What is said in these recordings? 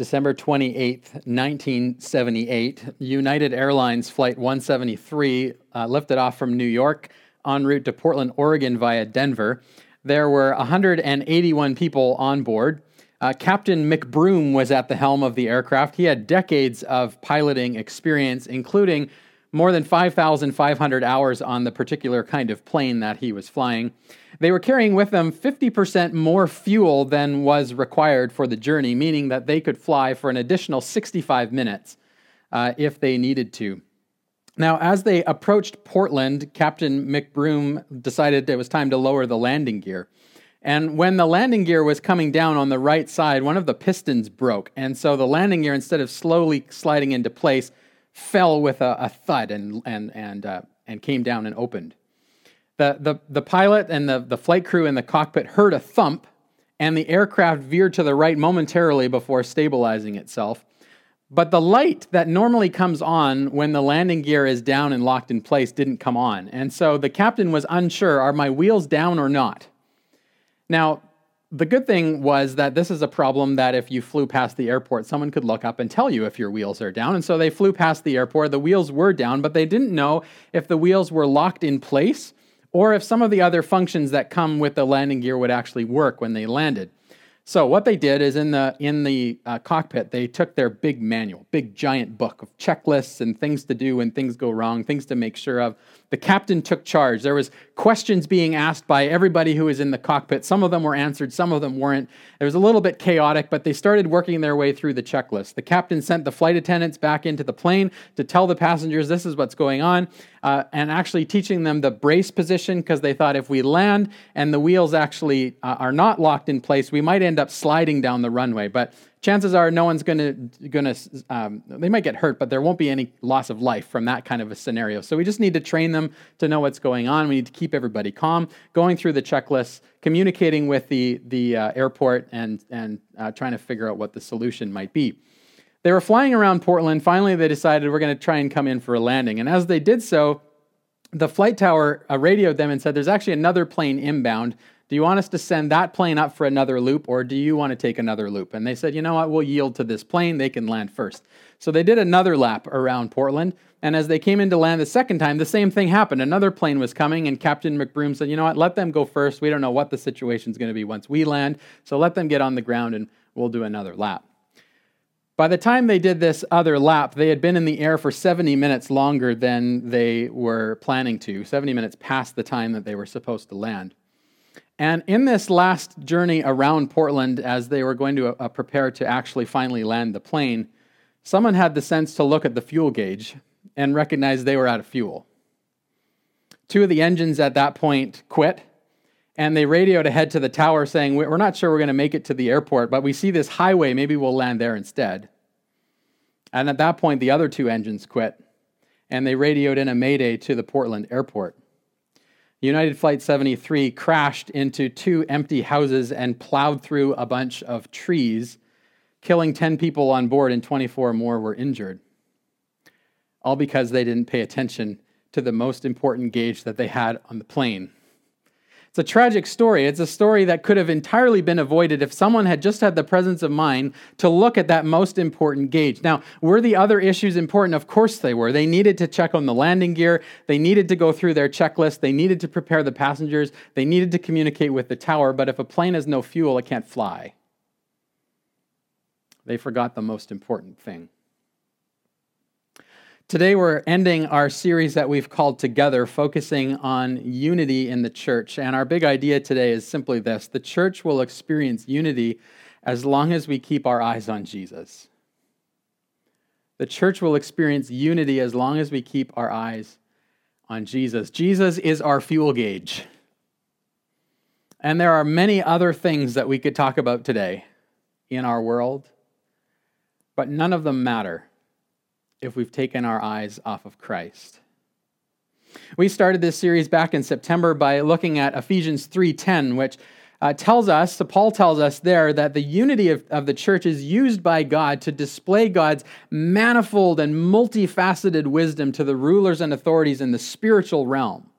December 28, 1978, United Airlines Flight 173 uh, lifted off from New York en route to Portland, Oregon via Denver. There were 181 people on board. Uh, Captain McBroom was at the helm of the aircraft. He had decades of piloting experience, including more than 5,500 hours on the particular kind of plane that he was flying. They were carrying with them 50% more fuel than was required for the journey, meaning that they could fly for an additional 65 minutes uh, if they needed to. Now, as they approached Portland, Captain McBroom decided it was time to lower the landing gear. And when the landing gear was coming down on the right side, one of the pistons broke. And so the landing gear, instead of slowly sliding into place, fell with a, a thud and, and, and, uh, and came down and opened. The, the, the pilot and the, the flight crew in the cockpit heard a thump, and the aircraft veered to the right momentarily before stabilizing itself. But the light that normally comes on when the landing gear is down and locked in place didn't come on. And so the captain was unsure are my wheels down or not? Now, the good thing was that this is a problem that if you flew past the airport, someone could look up and tell you if your wheels are down. And so they flew past the airport. The wheels were down, but they didn't know if the wheels were locked in place or if some of the other functions that come with the landing gear would actually work when they landed. So what they did is in the in the uh, cockpit they took their big manual, big giant book of checklists and things to do when things go wrong, things to make sure of. The captain took charge. There was questions being asked by everybody who was in the cockpit. Some of them were answered, some of them weren't. It was a little bit chaotic, but they started working their way through the checklist. The captain sent the flight attendants back into the plane to tell the passengers this is what's going on, uh, and actually teaching them the brace position because they thought if we land and the wheels actually uh, are not locked in place, we might end up sliding down the runway. But chances are no one's going to going to um, they might get hurt but there won't be any loss of life from that kind of a scenario. So we just need to train them to know what's going on. We need to keep everybody calm going through the checklist, communicating with the the uh, airport and and uh, trying to figure out what the solution might be they were flying around portland finally they decided we're going to try and come in for a landing and as they did so the flight tower uh, radioed them and said there's actually another plane inbound do you want us to send that plane up for another loop, or do you want to take another loop? And they said, You know what? We'll yield to this plane. They can land first. So they did another lap around Portland. And as they came in to land the second time, the same thing happened. Another plane was coming, and Captain McBroom said, You know what? Let them go first. We don't know what the situation's going to be once we land. So let them get on the ground, and we'll do another lap. By the time they did this other lap, they had been in the air for 70 minutes longer than they were planning to, 70 minutes past the time that they were supposed to land. And in this last journey around Portland, as they were going to uh, prepare to actually finally land the plane, someone had the sense to look at the fuel gauge and recognize they were out of fuel. Two of the engines at that point quit, and they radioed ahead to the tower saying, We're not sure we're going to make it to the airport, but we see this highway. Maybe we'll land there instead. And at that point, the other two engines quit, and they radioed in a mayday to the Portland airport. United Flight 73 crashed into two empty houses and plowed through a bunch of trees, killing 10 people on board and 24 more were injured. All because they didn't pay attention to the most important gauge that they had on the plane it's a tragic story. It's a story that could have entirely been avoided if someone had just had the presence of mind to look at that most important gauge. Now, were the other issues important? Of course they were. They needed to check on the landing gear, they needed to go through their checklist, they needed to prepare the passengers, they needed to communicate with the tower, but if a plane has no fuel, it can't fly. They forgot the most important thing. Today, we're ending our series that we've called Together, focusing on unity in the church. And our big idea today is simply this the church will experience unity as long as we keep our eyes on Jesus. The church will experience unity as long as we keep our eyes on Jesus. Jesus is our fuel gauge. And there are many other things that we could talk about today in our world, but none of them matter if we've taken our eyes off of Christ. We started this series back in September by looking at Ephesians 3:10, which uh, tells us, so Paul tells us there, that the unity of, of the church is used by God to display God's manifold and multifaceted wisdom to the rulers and authorities in the spiritual realm.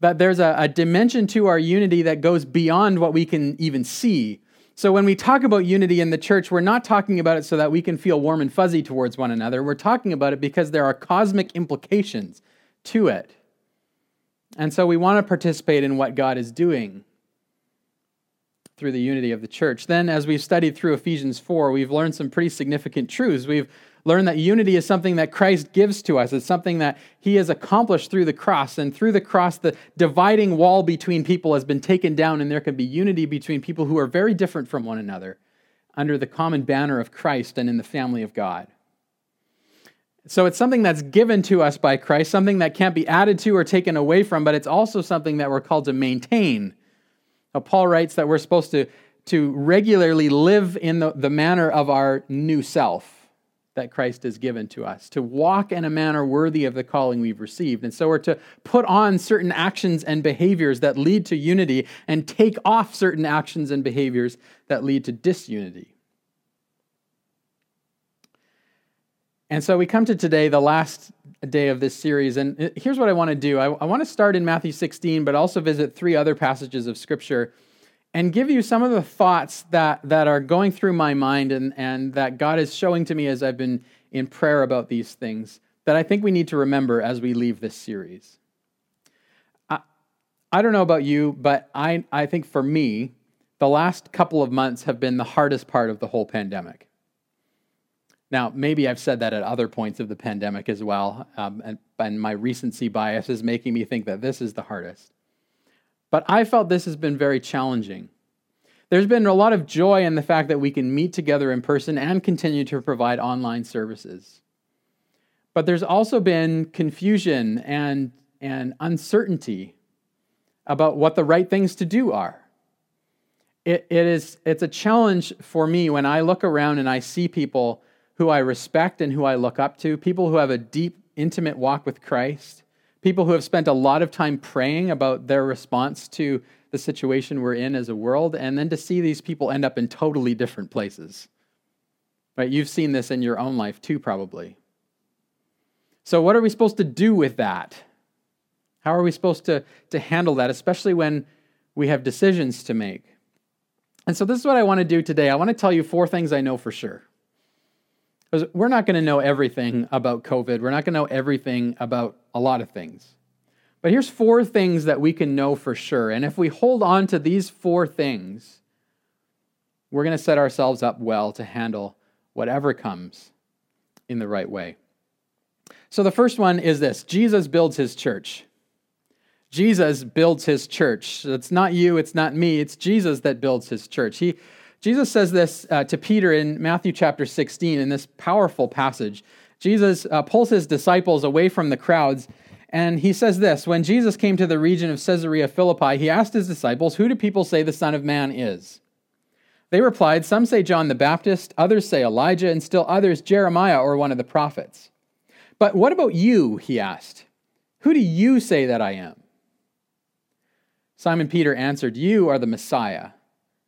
That there's a, a dimension to our unity that goes beyond what we can even see So when we talk about unity in the church, we're not talking about it so that we can feel warm and fuzzy towards one another. We're talking about it because there are cosmic implications to it. And so we want to participate in what God is doing through the unity of the church. Then, as we've studied through Ephesians 4, we've learned some pretty significant truths. We've learned that unity is something that Christ gives to us, it's something that he has accomplished through the cross. And through the cross, the dividing wall between people has been taken down, and there can be unity between people who are very different from one another under the common banner of Christ and in the family of God. So it's something that's given to us by Christ, something that can't be added to or taken away from, but it's also something that we're called to maintain now, Paul writes that we're supposed to, to regularly live in the, the manner of our new self that Christ has given to us, to walk in a manner worthy of the calling we've received. And so we're to put on certain actions and behaviors that lead to unity and take off certain actions and behaviors that lead to disunity. And so we come to today, the last day of this series. And here's what I want to do I, I want to start in Matthew 16, but also visit three other passages of Scripture and give you some of the thoughts that, that are going through my mind and, and that God is showing to me as I've been in prayer about these things that I think we need to remember as we leave this series. I, I don't know about you, but I, I think for me, the last couple of months have been the hardest part of the whole pandemic. Now, maybe I've said that at other points of the pandemic as well, um, and, and my recency bias is making me think that this is the hardest. But I felt this has been very challenging. There's been a lot of joy in the fact that we can meet together in person and continue to provide online services. But there's also been confusion and, and uncertainty about what the right things to do are. It, it is, it's a challenge for me when I look around and I see people who I respect and who I look up to, people who have a deep, intimate walk with Christ, people who have spent a lot of time praying about their response to the situation we're in as a world, and then to see these people end up in totally different places. Right? You've seen this in your own life too, probably. So, what are we supposed to do with that? How are we supposed to, to handle that, especially when we have decisions to make? And so, this is what I want to do today. I want to tell you four things I know for sure. Because we're not going to know everything about COVID. We're not going to know everything about a lot of things. But here's four things that we can know for sure. And if we hold on to these four things, we're going to set ourselves up well to handle whatever comes in the right way. So the first one is this Jesus builds his church. Jesus builds his church. It's not you, it's not me, it's Jesus that builds his church. He Jesus says this uh, to Peter in Matthew chapter 16 in this powerful passage. Jesus uh, pulls his disciples away from the crowds, and he says this When Jesus came to the region of Caesarea Philippi, he asked his disciples, Who do people say the Son of Man is? They replied, Some say John the Baptist, others say Elijah, and still others Jeremiah or one of the prophets. But what about you? He asked. Who do you say that I am? Simon Peter answered, You are the Messiah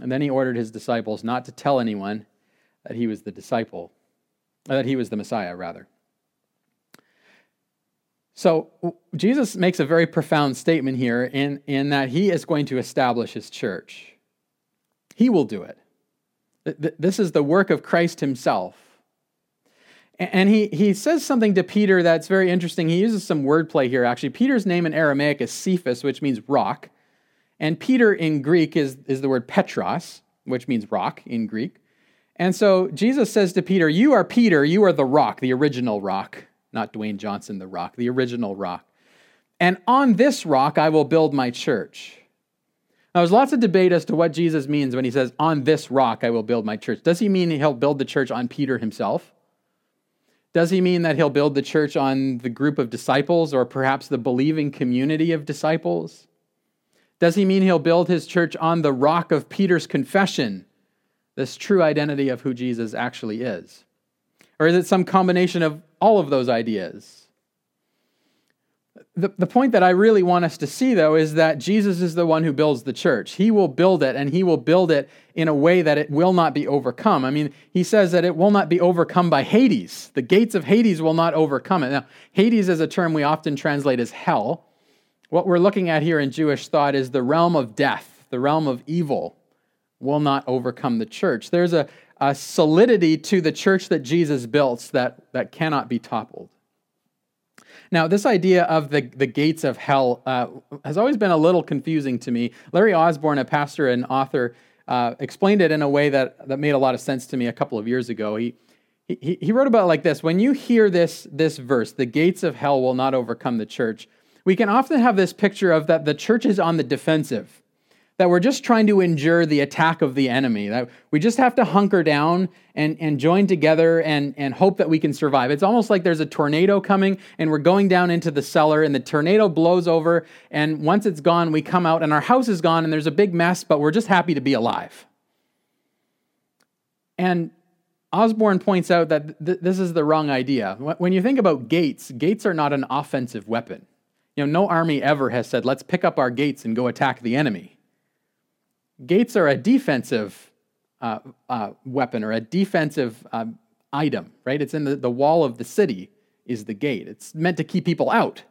And then he ordered his disciples not to tell anyone that he was the disciple, uh, that he was the Messiah, rather. So Jesus makes a very profound statement here in, in that he is going to establish his church. He will do it. This is the work of Christ himself. And he, he says something to Peter that's very interesting. He uses some wordplay here, actually. Peter's name in Aramaic is Cephas, which means rock. And Peter in Greek is, is the word Petros, which means rock in Greek. And so Jesus says to Peter, You are Peter, you are the rock, the original rock, not Dwayne Johnson, the rock, the original rock. And on this rock I will build my church. Now, there's lots of debate as to what Jesus means when he says, On this rock I will build my church. Does he mean he'll build the church on Peter himself? Does he mean that he'll build the church on the group of disciples or perhaps the believing community of disciples? Does he mean he'll build his church on the rock of Peter's confession, this true identity of who Jesus actually is? Or is it some combination of all of those ideas? The, the point that I really want us to see, though, is that Jesus is the one who builds the church. He will build it, and he will build it in a way that it will not be overcome. I mean, he says that it will not be overcome by Hades. The gates of Hades will not overcome it. Now, Hades is a term we often translate as hell. What we're looking at here in Jewish thought is the realm of death, the realm of evil will not overcome the church. There's a, a solidity to the church that Jesus built that, that cannot be toppled. Now, this idea of the, the gates of hell uh, has always been a little confusing to me. Larry Osborne, a pastor and author, uh, explained it in a way that, that made a lot of sense to me a couple of years ago. He, he, he wrote about like this When you hear this, this verse, the gates of hell will not overcome the church, we can often have this picture of that the church is on the defensive that we're just trying to endure the attack of the enemy, that we just have to hunker down and, and join together and, and hope that we can survive. It's almost like there's a tornado coming and we're going down into the cellar and the tornado blows over, and once it's gone, we come out and our house is gone and there's a big mess, but we're just happy to be alive. And Osborne points out that th- this is the wrong idea. When you think about gates, gates are not an offensive weapon. You know, no army ever has said, let's pick up our gates and go attack the enemy. Gates are a defensive uh, uh, weapon or a defensive um, item, right? It's in the, the wall of the city, is the gate. It's meant to keep people out.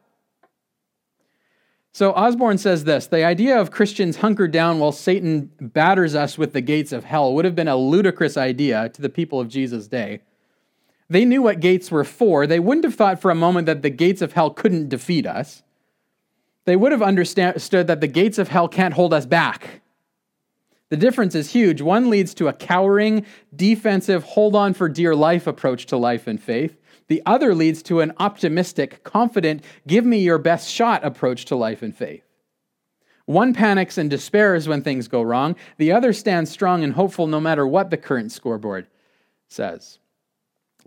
So Osborne says this the idea of Christians hunkered down while Satan batters us with the gates of hell would have been a ludicrous idea to the people of Jesus' day. They knew what gates were for. They wouldn't have thought for a moment that the gates of hell couldn't defeat us. They would have understood that the gates of hell can't hold us back. The difference is huge. One leads to a cowering, defensive, hold on for dear life approach to life and faith. The other leads to an optimistic, confident, give me your best shot approach to life and faith. One panics and despairs when things go wrong. The other stands strong and hopeful no matter what the current scoreboard says.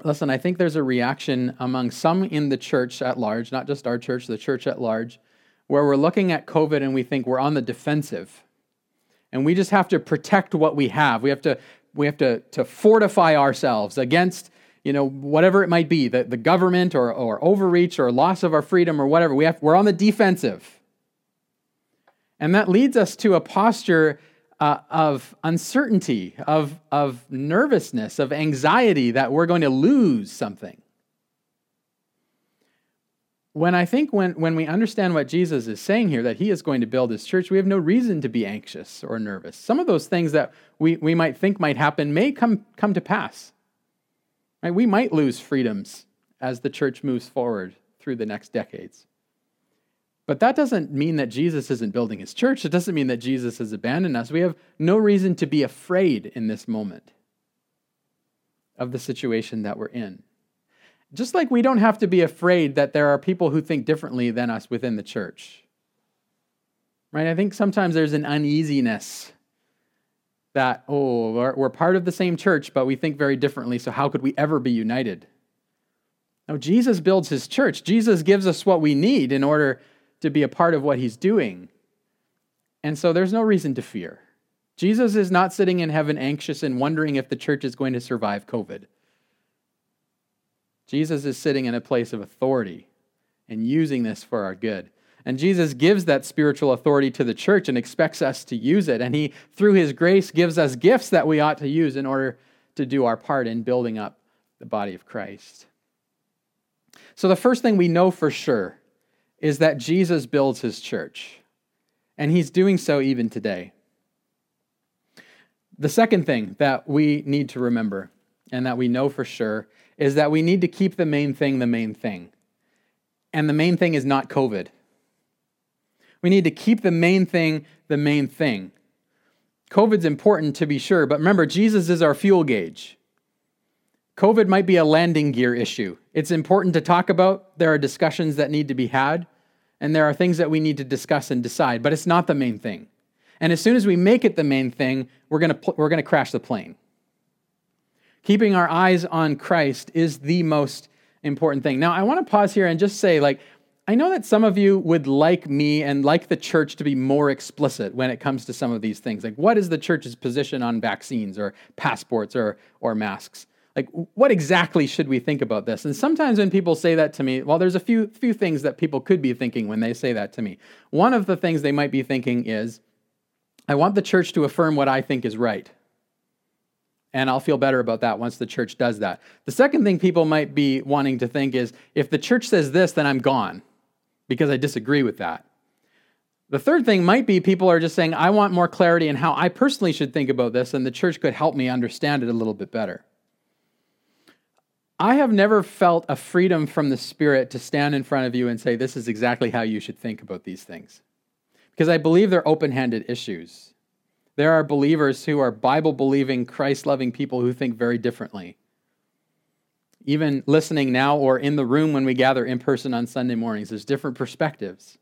Listen, I think there's a reaction among some in the church at large, not just our church, the church at large, where we're looking at COVID and we think we're on the defensive. And we just have to protect what we have. We have to we have to, to fortify ourselves against you know whatever it might be the, the government or, or overreach or loss of our freedom or whatever. We have we're on the defensive. And that leads us to a posture uh, of uncertainty of, of nervousness of anxiety that we're going to lose something when I think when, when we understand what Jesus is saying here, that he is going to build his church, we have no reason to be anxious or nervous. Some of those things that we, we might think might happen may come, come to pass. Right? We might lose freedoms as the church moves forward through the next decades. But that doesn't mean that Jesus isn't building his church. It doesn't mean that Jesus has abandoned us. We have no reason to be afraid in this moment of the situation that we're in. Just like we don't have to be afraid that there are people who think differently than us within the church. Right? I think sometimes there's an uneasiness that, oh, we're, part of the same church, but we think very differently, so how could we ever be united? Now, Jesus builds his church. Jesus gives us what we need in order to be a part of what he's doing. And so there's no reason to fear. Jesus is not sitting in heaven anxious and wondering if the church is going to survive COVID. Jesus is sitting in a place of authority and using this for our good. And Jesus gives that spiritual authority to the church and expects us to use it. And he, through his grace, gives us gifts that we ought to use in order to do our part in building up the body of Christ. So, the first thing we know for sure is that Jesus builds his church, and he's doing so even today. The second thing that we need to remember and that we know for sure is that we need to keep the main thing the main thing. And the main thing is not COVID. We need to keep the main thing the main thing. COVID's important to be sure, but remember, Jesus is our fuel gauge. COVID might be a landing gear issue. It's important to talk about. There are discussions that need to be had, and there are things that we need to discuss and decide, but it's not the main thing. And as soon as we make it the main thing, we're going to, we're going to crash the plane. Keeping our eyes on Christ is the most important thing. Now, I want to pause here and just say, like, I know that some of you would like me and like the church to be more explicit when it comes to some of these things. Like, what is the church's position on vaccines or passports or, or masks? Like, what exactly should we think about this? And sometimes when people say that to me, well, there's a few, few things that people could be thinking when they say that to me. One of the things they might be thinking is, I want the church to affirm what I think is right. And I'll feel better about that once the church does that. The second thing people might be wanting to think is, if the church says this, then I'm gone because I disagree with that. The third thing might be people are just saying, I want more clarity in how I personally should think about this, and the church could help me understand it a little bit better. I have never felt a freedom from the Spirit to stand in front of you and say, This is exactly how you should think about these things. Because I believe they're open handed issues. There are believers who are Bible believing, Christ loving people who think very differently even listening now or in the room when we gather in person on Sunday mornings. There's different perspectives.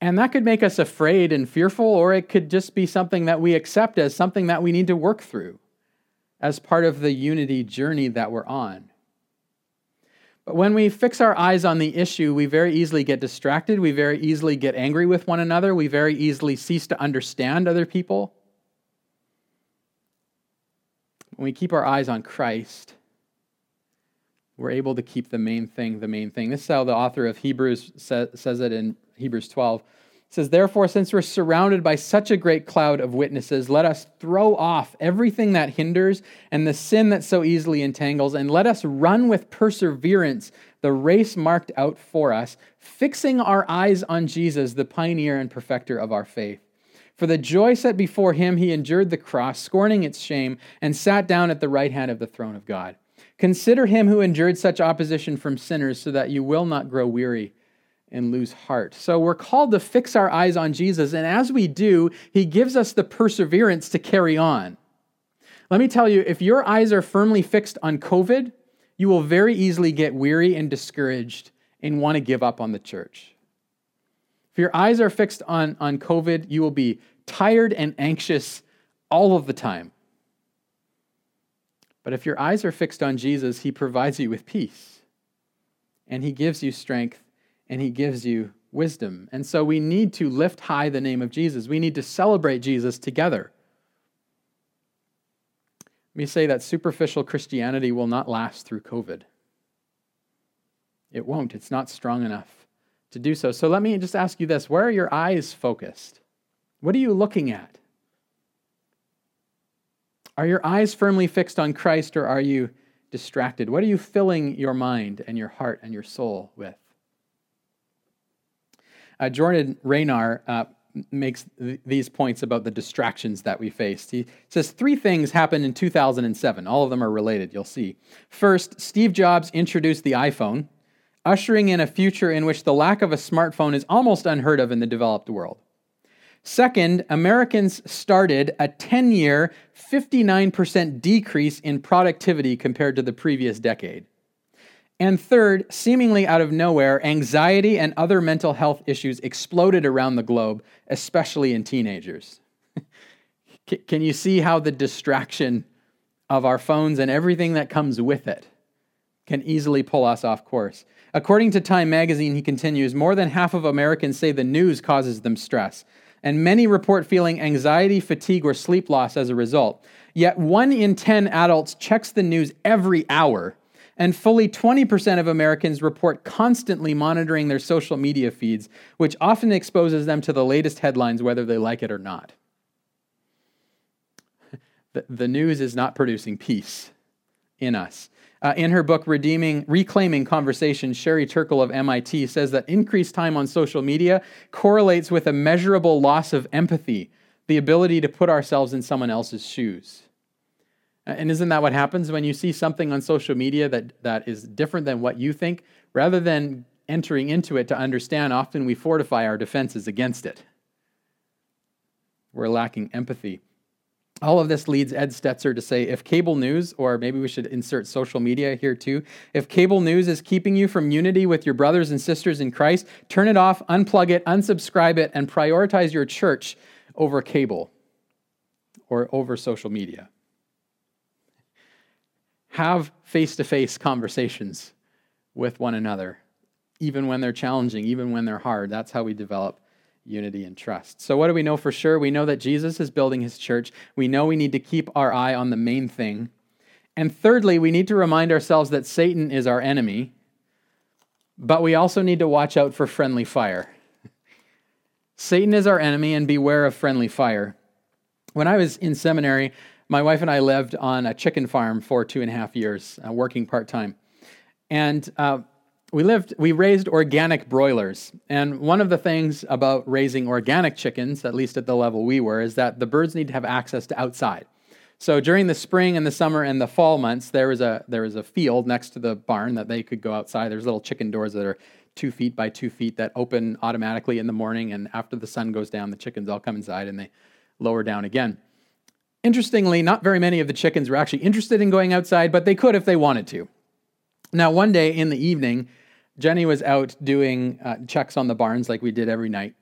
And that could make us afraid and fearful, or it could just be something that we accept as something that we need to work through as part of the unity journey that we're on. When we fix our eyes on the issue, we very easily get distracted. We very easily get angry with one another. We very easily cease to understand other people. When we keep our eyes on Christ, we're able to keep the main thing the main thing. This is how the author of Hebrews says it in Hebrews 12. It says, Therefore, since we're surrounded by such a great cloud of witnesses, let us throw off everything that hinders and the sin that so easily entangles, and let us run with perseverance the race marked out for us, fixing our eyes on Jesus, the pioneer and perfecter of our faith. For the joy set before him, he endured the cross, scorning its shame, and sat down at the right hand of the throne of God. Consider him who endured such opposition from sinners so that you will not grow weary and lose heart. So we're called to fix our eyes on Jesus, and as we do, he gives us the perseverance to carry on. Let me tell you, if your eyes are firmly fixed on COVID, you will very easily get weary and discouraged and want to give up on the church. If your eyes are fixed on, on COVID, you will be tired and anxious all of the time. But if your eyes are fixed on Jesus, he provides you with peace. And he gives you strength and he gives you wisdom. And so we need to lift high the name of Jesus. We need to celebrate Jesus together. Let me say that superficial Christianity will not last through COVID. It won't. It's not strong enough to do so. So let me just ask you this where are your eyes focused? What are you looking at? Are your eyes firmly fixed on Christ or are you distracted? What are you filling your mind and your heart and your soul with? Uh, Jordan Raynor uh, makes th- these points about the distractions that we faced. He says three things happened in 2007. All of them are related, you'll see. First, Steve Jobs introduced the iPhone, ushering in a future in which the lack of a smartphone is almost unheard of in the developed world. Second, Americans started a 10 year, 59% decrease in productivity compared to the previous decade. And third, seemingly out of nowhere, anxiety and other mental health issues exploded around the globe, especially in teenagers. Can you see how the distraction of our phones and everything that comes with it can easily pull us off course? According to Time magazine, he continues more than half of Americans say the news causes them stress and many report feeling anxiety, fatigue, or sleep loss as a result. Yet one in 10 adults checks the news every hour, and fully 20% of Americans report constantly monitoring their social media feeds, which often exposes them to the latest headlines, whether they like it or not. The news is not producing peace in us. Uh, in her book, Redeeming, Reclaiming Conversation, Sherry Turkle of MIT says that increased time on social media correlates with a measurable loss of empathy, the ability to put ourselves in someone else's shoes. And isn't that what happens when you see something on social media that, that is different than what you think? Rather than entering into it to understand, often we fortify our defenses against it. We're lacking empathy. All of this leads Ed Stetzer to say if cable news, or maybe we should insert social media here too, if cable news is keeping you from unity with your brothers and sisters in Christ, turn it off, unplug it, unsubscribe it, and prioritize your church over cable or over social media. Have face to face conversations with one another even when they're challenging, even when they're hard. That's how we develop unity and trust. So, what do we know for sure? We know that Jesus is building his church. We know we need to keep our eye on the main thing. And thirdly, we need to remind ourselves that Satan is our enemy, but we also need to watch out for friendly fire. Satan is our enemy, and beware of friendly fire. When I was in seminary, my wife and I lived on a chicken farm for two and a half years, uh, working part time. And uh, we lived, we raised organic broilers. And one of the things about raising organic chickens, at least at the level we were, is that the birds need to have access to outside. So during the spring and the summer and the fall months, there was a there was a field next to the barn that they could go outside. There's little chicken doors that are two feet by two feet that open automatically in the morning, and after the sun goes down, the chickens all come inside and they lower down again. Interestingly, not very many of the chickens were actually interested in going outside, but they could if they wanted to. Now, one day in the evening, Jenny was out doing uh, checks on the barns like we did every night.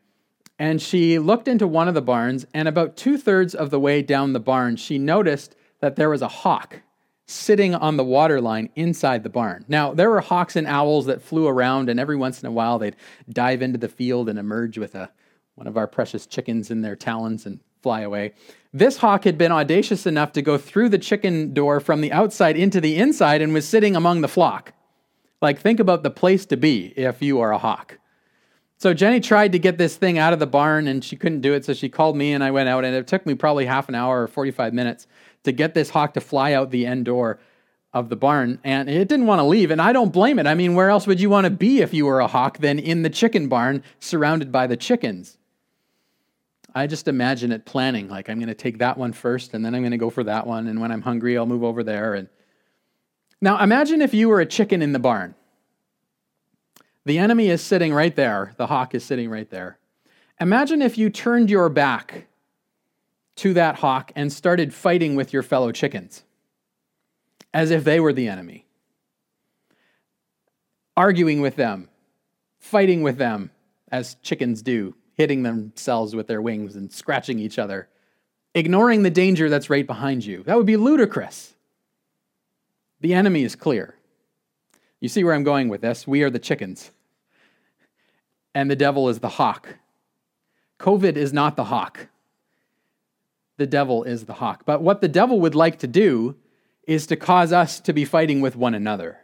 And she looked into one of the barns, and about two thirds of the way down the barn, she noticed that there was a hawk sitting on the water line inside the barn. Now, there were hawks and owls that flew around, and every once in a while they'd dive into the field and emerge with a, one of our precious chickens in their talons and fly away. This hawk had been audacious enough to go through the chicken door from the outside into the inside and was sitting among the flock. Like, think about the place to be if you are a hawk. So Jenny tried to get this thing out of the barn and she couldn't do it. So she called me and I went out, and it took me probably half an hour or 45 minutes to get this hawk to fly out the end door of the barn. And it didn't want to leave. And I don't blame it. I mean, where else would you want to be if you were a hawk than in the chicken barn surrounded by the chickens? I just imagine it planning like I'm going to take that one first and then I'm going to go for that one. And when I'm hungry, I'll move over there. And now imagine if you were a chicken in the barn. The enemy is sitting right there, the hawk is sitting right there. Imagine if you turned your back to that hawk and started fighting with your fellow chickens as if they were the enemy, arguing with them, fighting with them as chickens do, hitting themselves with their wings and scratching each other, ignoring the danger that's right behind you. That would be ludicrous. The enemy is clear. You see where I'm going with this? We are the chickens and the devil is the hawk. COVID is not the hawk. The devil is the hawk. But what the devil would like to do is to cause us to be fighting with one another.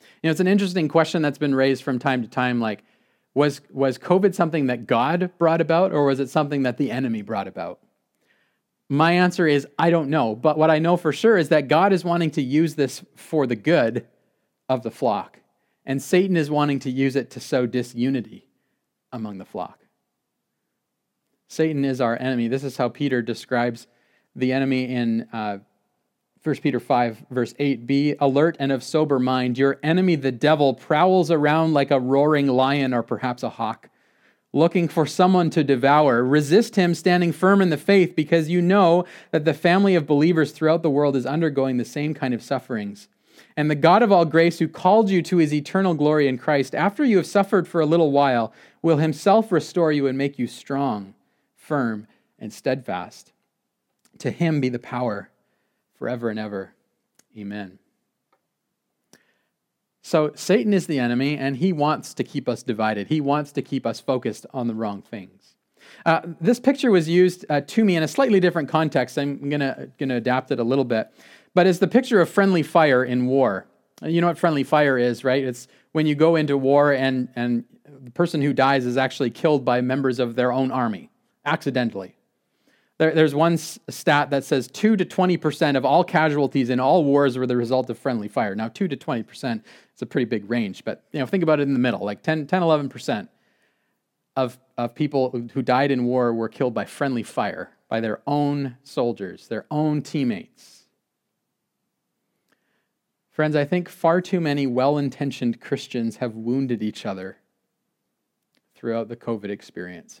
You know, it's an interesting question that's been raised from time to time like, was, was COVID something that God brought about, or was it something that the enemy brought about? My answer is I don't know. But what I know for sure is that God is wanting to use this for the good of the flock. And Satan is wanting to use it to sow disunity among the flock. Satan is our enemy. This is how Peter describes the enemy in uh, 1 Peter 5, verse 8 Be alert and of sober mind. Your enemy, the devil, prowls around like a roaring lion or perhaps a hawk, looking for someone to devour. Resist him, standing firm in the faith, because you know that the family of believers throughout the world is undergoing the same kind of sufferings. And the God of all grace, who called you to his eternal glory in Christ, after you have suffered for a little while, will himself restore you and make you strong, firm, and steadfast. To him be the power forever and ever. Amen. So, Satan is the enemy, and he wants to keep us divided. He wants to keep us focused on the wrong things. Uh, this picture was used uh, to me in a slightly different context. I'm going to adapt it a little bit but it's the picture of friendly fire in war. You know what friendly fire is, right? It's when you go into war and, and the person who dies is actually killed by members of their own army, accidentally. There, there's one stat that says 2 to 20% of all casualties in all wars were the result of friendly fire. Now, 2 to 20% is a pretty big range, but you know, think about it in the middle, like 10, 10 11% of, of people who died in war were killed by friendly fire, by their own soldiers, their own teammates. Friends, I think far too many well intentioned Christians have wounded each other throughout the COVID experience.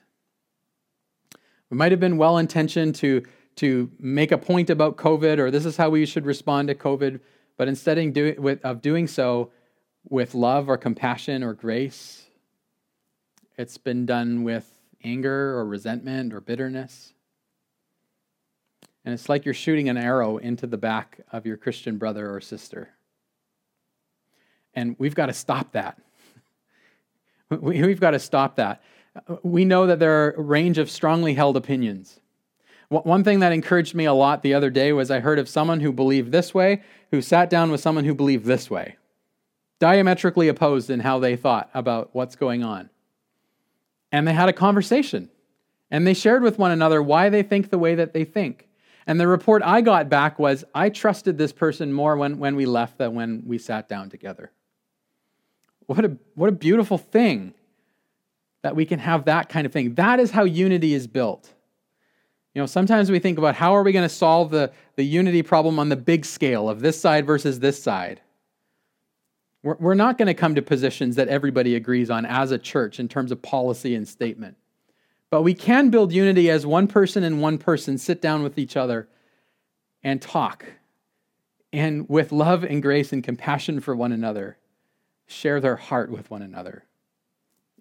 We might have been well intentioned to, to make a point about COVID or this is how we should respond to COVID, but instead of doing so with love or compassion or grace, it's been done with anger or resentment or bitterness. And it's like you're shooting an arrow into the back of your Christian brother or sister. And we've got to stop that. We've got to stop that. We know that there are a range of strongly held opinions. One thing that encouraged me a lot the other day was I heard of someone who believed this way, who sat down with someone who believed this way, diametrically opposed in how they thought about what's going on. And they had a conversation, and they shared with one another why they think the way that they think. And the report I got back was I trusted this person more when, when we left than when we sat down together. What a, what a beautiful thing that we can have that kind of thing. That is how unity is built. You know, sometimes we think about how are we going to solve the, the unity problem on the big scale of this side versus this side. We're, we're not going to come to positions that everybody agrees on as a church in terms of policy and statement. But we can build unity as one person and one person sit down with each other and talk. And with love and grace and compassion for one another, share their heart with one another.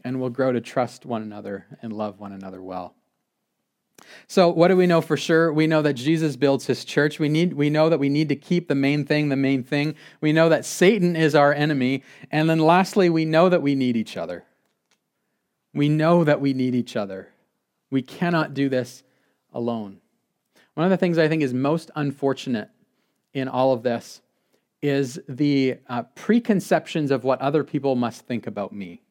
And we'll grow to trust one another and love one another well. So, what do we know for sure? We know that Jesus builds his church. We, need, we know that we need to keep the main thing the main thing. We know that Satan is our enemy. And then, lastly, we know that we need each other. We know that we need each other. We cannot do this alone. One of the things I think is most unfortunate in all of this is the uh, preconceptions of what other people must think about me.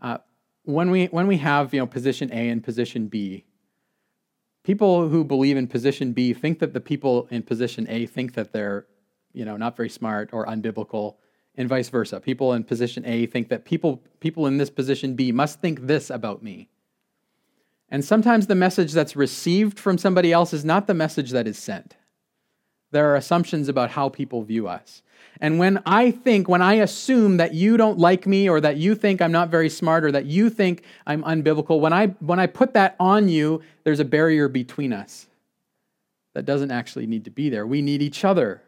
Uh, when, we, when we have you know, position A and position B, people who believe in position B think that the people in position A think that they're you know, not very smart or unbiblical, and vice versa. People in position A think that people, people in this position B must think this about me. And sometimes the message that's received from somebody else is not the message that is sent. There are assumptions about how people view us. And when I think, when I assume that you don't like me or that you think I'm not very smart or that you think I'm unbiblical, when I, when I put that on you, there's a barrier between us that doesn't actually need to be there. We need each other.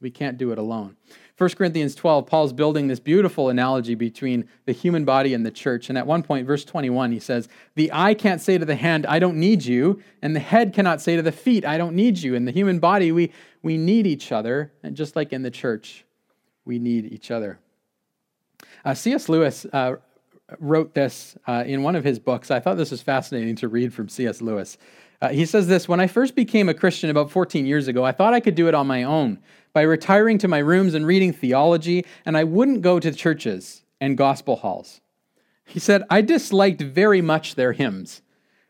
We can't do it alone. 1 Corinthians 12, Paul's building this beautiful analogy between the human body and the church. And at one point, verse 21, he says, The eye can't say to the hand, I don't need you. And the head cannot say to the feet, I don't need you. In the human body, we, we need each other. And just like in the church, we need each other. Uh, C.S. Lewis uh, wrote this uh, in one of his books. I thought this was fascinating to read from C.S. Lewis. Uh, he says this When I first became a Christian about 14 years ago, I thought I could do it on my own by retiring to my rooms and reading theology, and I wouldn't go to churches and gospel halls. He said, I disliked very much their hymns,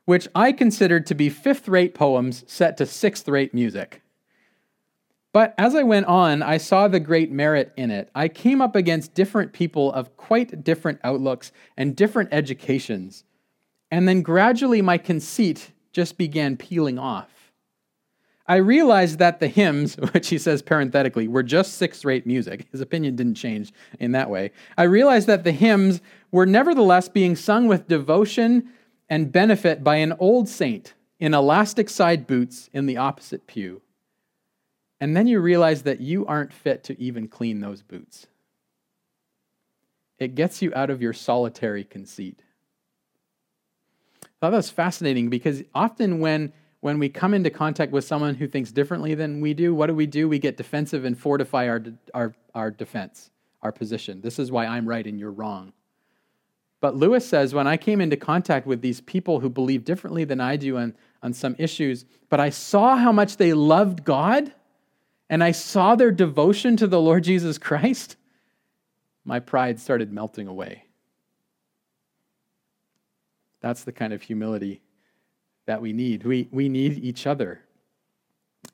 which I considered to be fifth rate poems set to sixth rate music. But as I went on, I saw the great merit in it. I came up against different people of quite different outlooks and different educations. And then gradually my conceit just began peeling off. I realized that the hymns, which he says parenthetically, were just sixth rate music. His opinion didn't change in that way. I realized that the hymns were nevertheless being sung with devotion and benefit by an old saint in elastic side boots in the opposite pew. And then you realize that you aren't fit to even clean those boots. It gets you out of your solitary conceit. I thought that was fascinating because often when when we come into contact with someone who thinks differently than we do, what do we do? We get defensive and fortify our, our, our defense, our position. This is why I'm right and you're wrong. But Lewis says, when I came into contact with these people who believe differently than I do on, on some issues, but I saw how much they loved God and I saw their devotion to the Lord Jesus Christ, my pride started melting away. That's the kind of humility that we need. We, we need each other.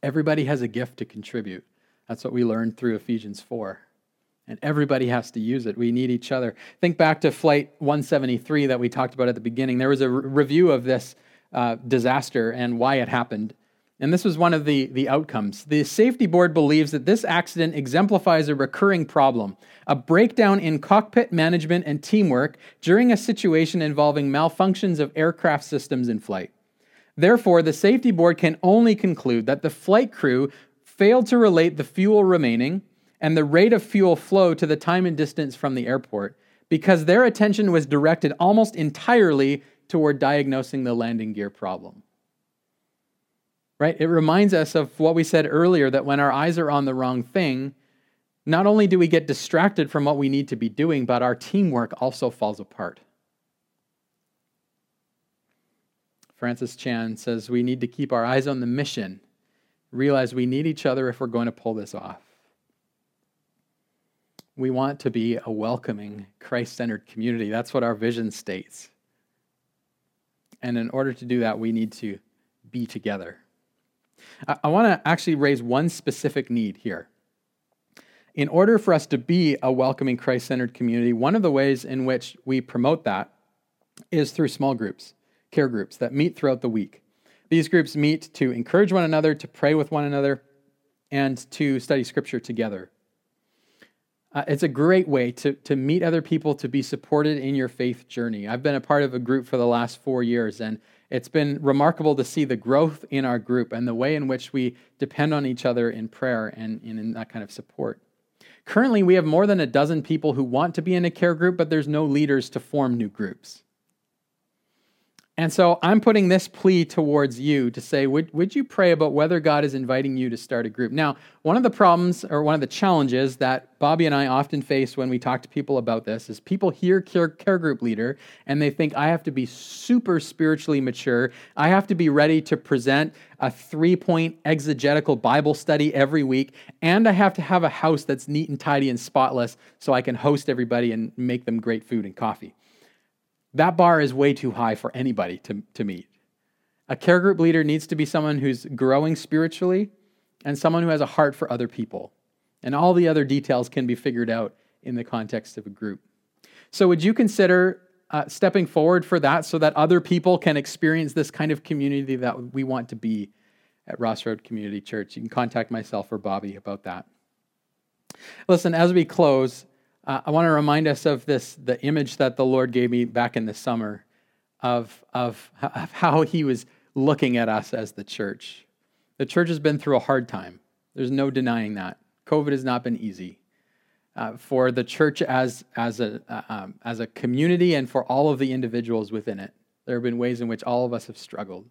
Everybody has a gift to contribute. That's what we learned through Ephesians 4. And everybody has to use it. We need each other. Think back to Flight 173 that we talked about at the beginning. There was a re- review of this uh, disaster and why it happened. And this was one of the, the outcomes. The safety board believes that this accident exemplifies a recurring problem a breakdown in cockpit management and teamwork during a situation involving malfunctions of aircraft systems in flight. Therefore, the safety board can only conclude that the flight crew failed to relate the fuel remaining and the rate of fuel flow to the time and distance from the airport because their attention was directed almost entirely toward diagnosing the landing gear problem. Right? It reminds us of what we said earlier that when our eyes are on the wrong thing, not only do we get distracted from what we need to be doing, but our teamwork also falls apart. Francis Chan says we need to keep our eyes on the mission, realize we need each other if we're going to pull this off. We want to be a welcoming, Christ centered community. That's what our vision states. And in order to do that, we need to be together. I, want to actually raise one specific need here. In order for us to be a welcoming, Christ centered community, one of the ways in which we promote that is through small groups, care groups that meet throughout the week. These groups meet to encourage one another, to pray with one another, and to study scripture together. Uh, it's a great way to, to meet other people, to be supported in your faith journey. I've been a part of a group for the last four years, and it's been remarkable to see the growth in our group and the way in which we depend on each other in prayer and, in that kind of support. Currently, we have more than a dozen people who want to be in a care group, but there's no leaders to form new groups. And so I'm putting this plea towards you to say, would, would you pray about whether God is inviting you to start a group? Now, one of the problems or one of the challenges that Bobby and I often face when we talk to people about this is people hear care, care group leader and they think, I have to be super spiritually mature. I have to be ready to present a three point exegetical Bible study every week. And I have to have a house that's neat and tidy and spotless so I can host everybody and make them great food and coffee. That bar is way too high for anybody to, to meet. A care group leader needs to be someone who's growing spiritually and someone who has a heart for other people. And all the other details can be figured out in the context of a group. So, would you consider uh, stepping forward for that so that other people can experience this kind of community that we want to be at Ross Road Community Church? You can contact myself or Bobby about that. Listen, as we close, uh, I want to remind us of this the image that the Lord gave me back in the summer of, of, of how He was looking at us as the church. The church has been through a hard time. There's no denying that. COVID has not been easy. Uh, for the church as, as, a, uh, um, as a community and for all of the individuals within it. There have been ways in which all of us have struggled.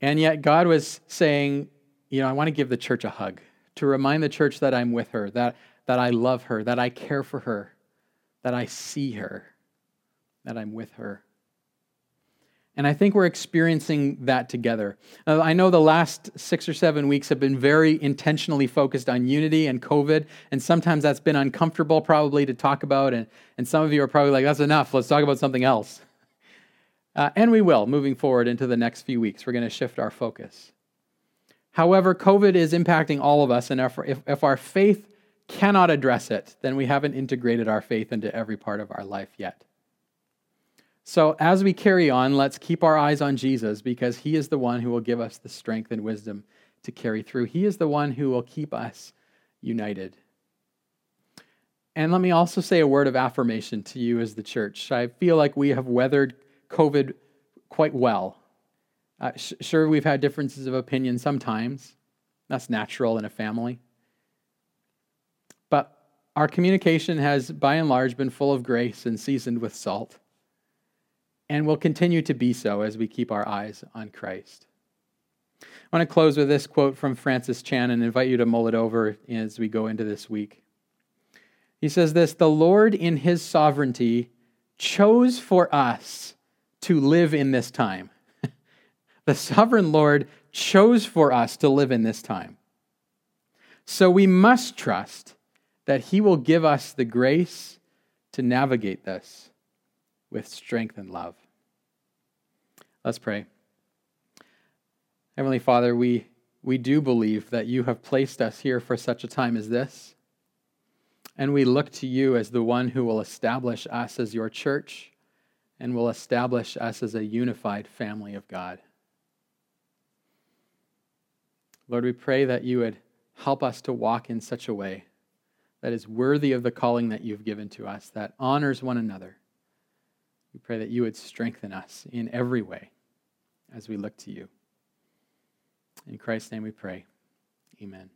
And yet, God was saying, you know, I want to give the church a hug, to remind the church that I'm with her, that that I love her, that I care for her, that I see her, that I'm with her. And I think we're experiencing that together. Uh, I know the last six or seven weeks have been very intentionally focused on unity and COVID, and sometimes that's been uncomfortable probably to talk about. And, and some of you are probably like, that's enough, let's talk about something else. Uh, and we will moving forward into the next few weeks. We're going to shift our focus. However, COVID is impacting all of us, and if, if our faith cannot address it, then we haven't integrated our faith into every part of our life yet. So, as we carry on, let's keep our eyes on Jesus because he is the one who will give us the strength and wisdom to carry through. He is the one who will keep us united. And let me also say a word of affirmation to you as the church. I feel like we have weathered COVID quite well. Uh, sh- sure, we've had differences of opinion sometimes. That's natural in a family. Our communication has, by and large, been full of grace and seasoned with salt, and will continue to be so as we keep our eyes on Christ. I want to close with this quote from Francis Chan and invite you to mull it over as we go into this week. He says this The Lord, in his sovereignty, chose for us to live in this time. the sovereign Lord chose for us to live in this time. So we must trust that He will give us the grace to navigate this with strength and love. Let's pray. Heavenly Father, we, we do believe that you have placed us here for such a time as this. And we look to you as the one who will establish us as your church and will establish us as a unified family of God. Lord, we pray that you would help us to walk in such a way that is worthy of the calling that you've given to us, that honors one another. We pray that you would strengthen us in every way as we look to you. In Christ's name we pray. Amen.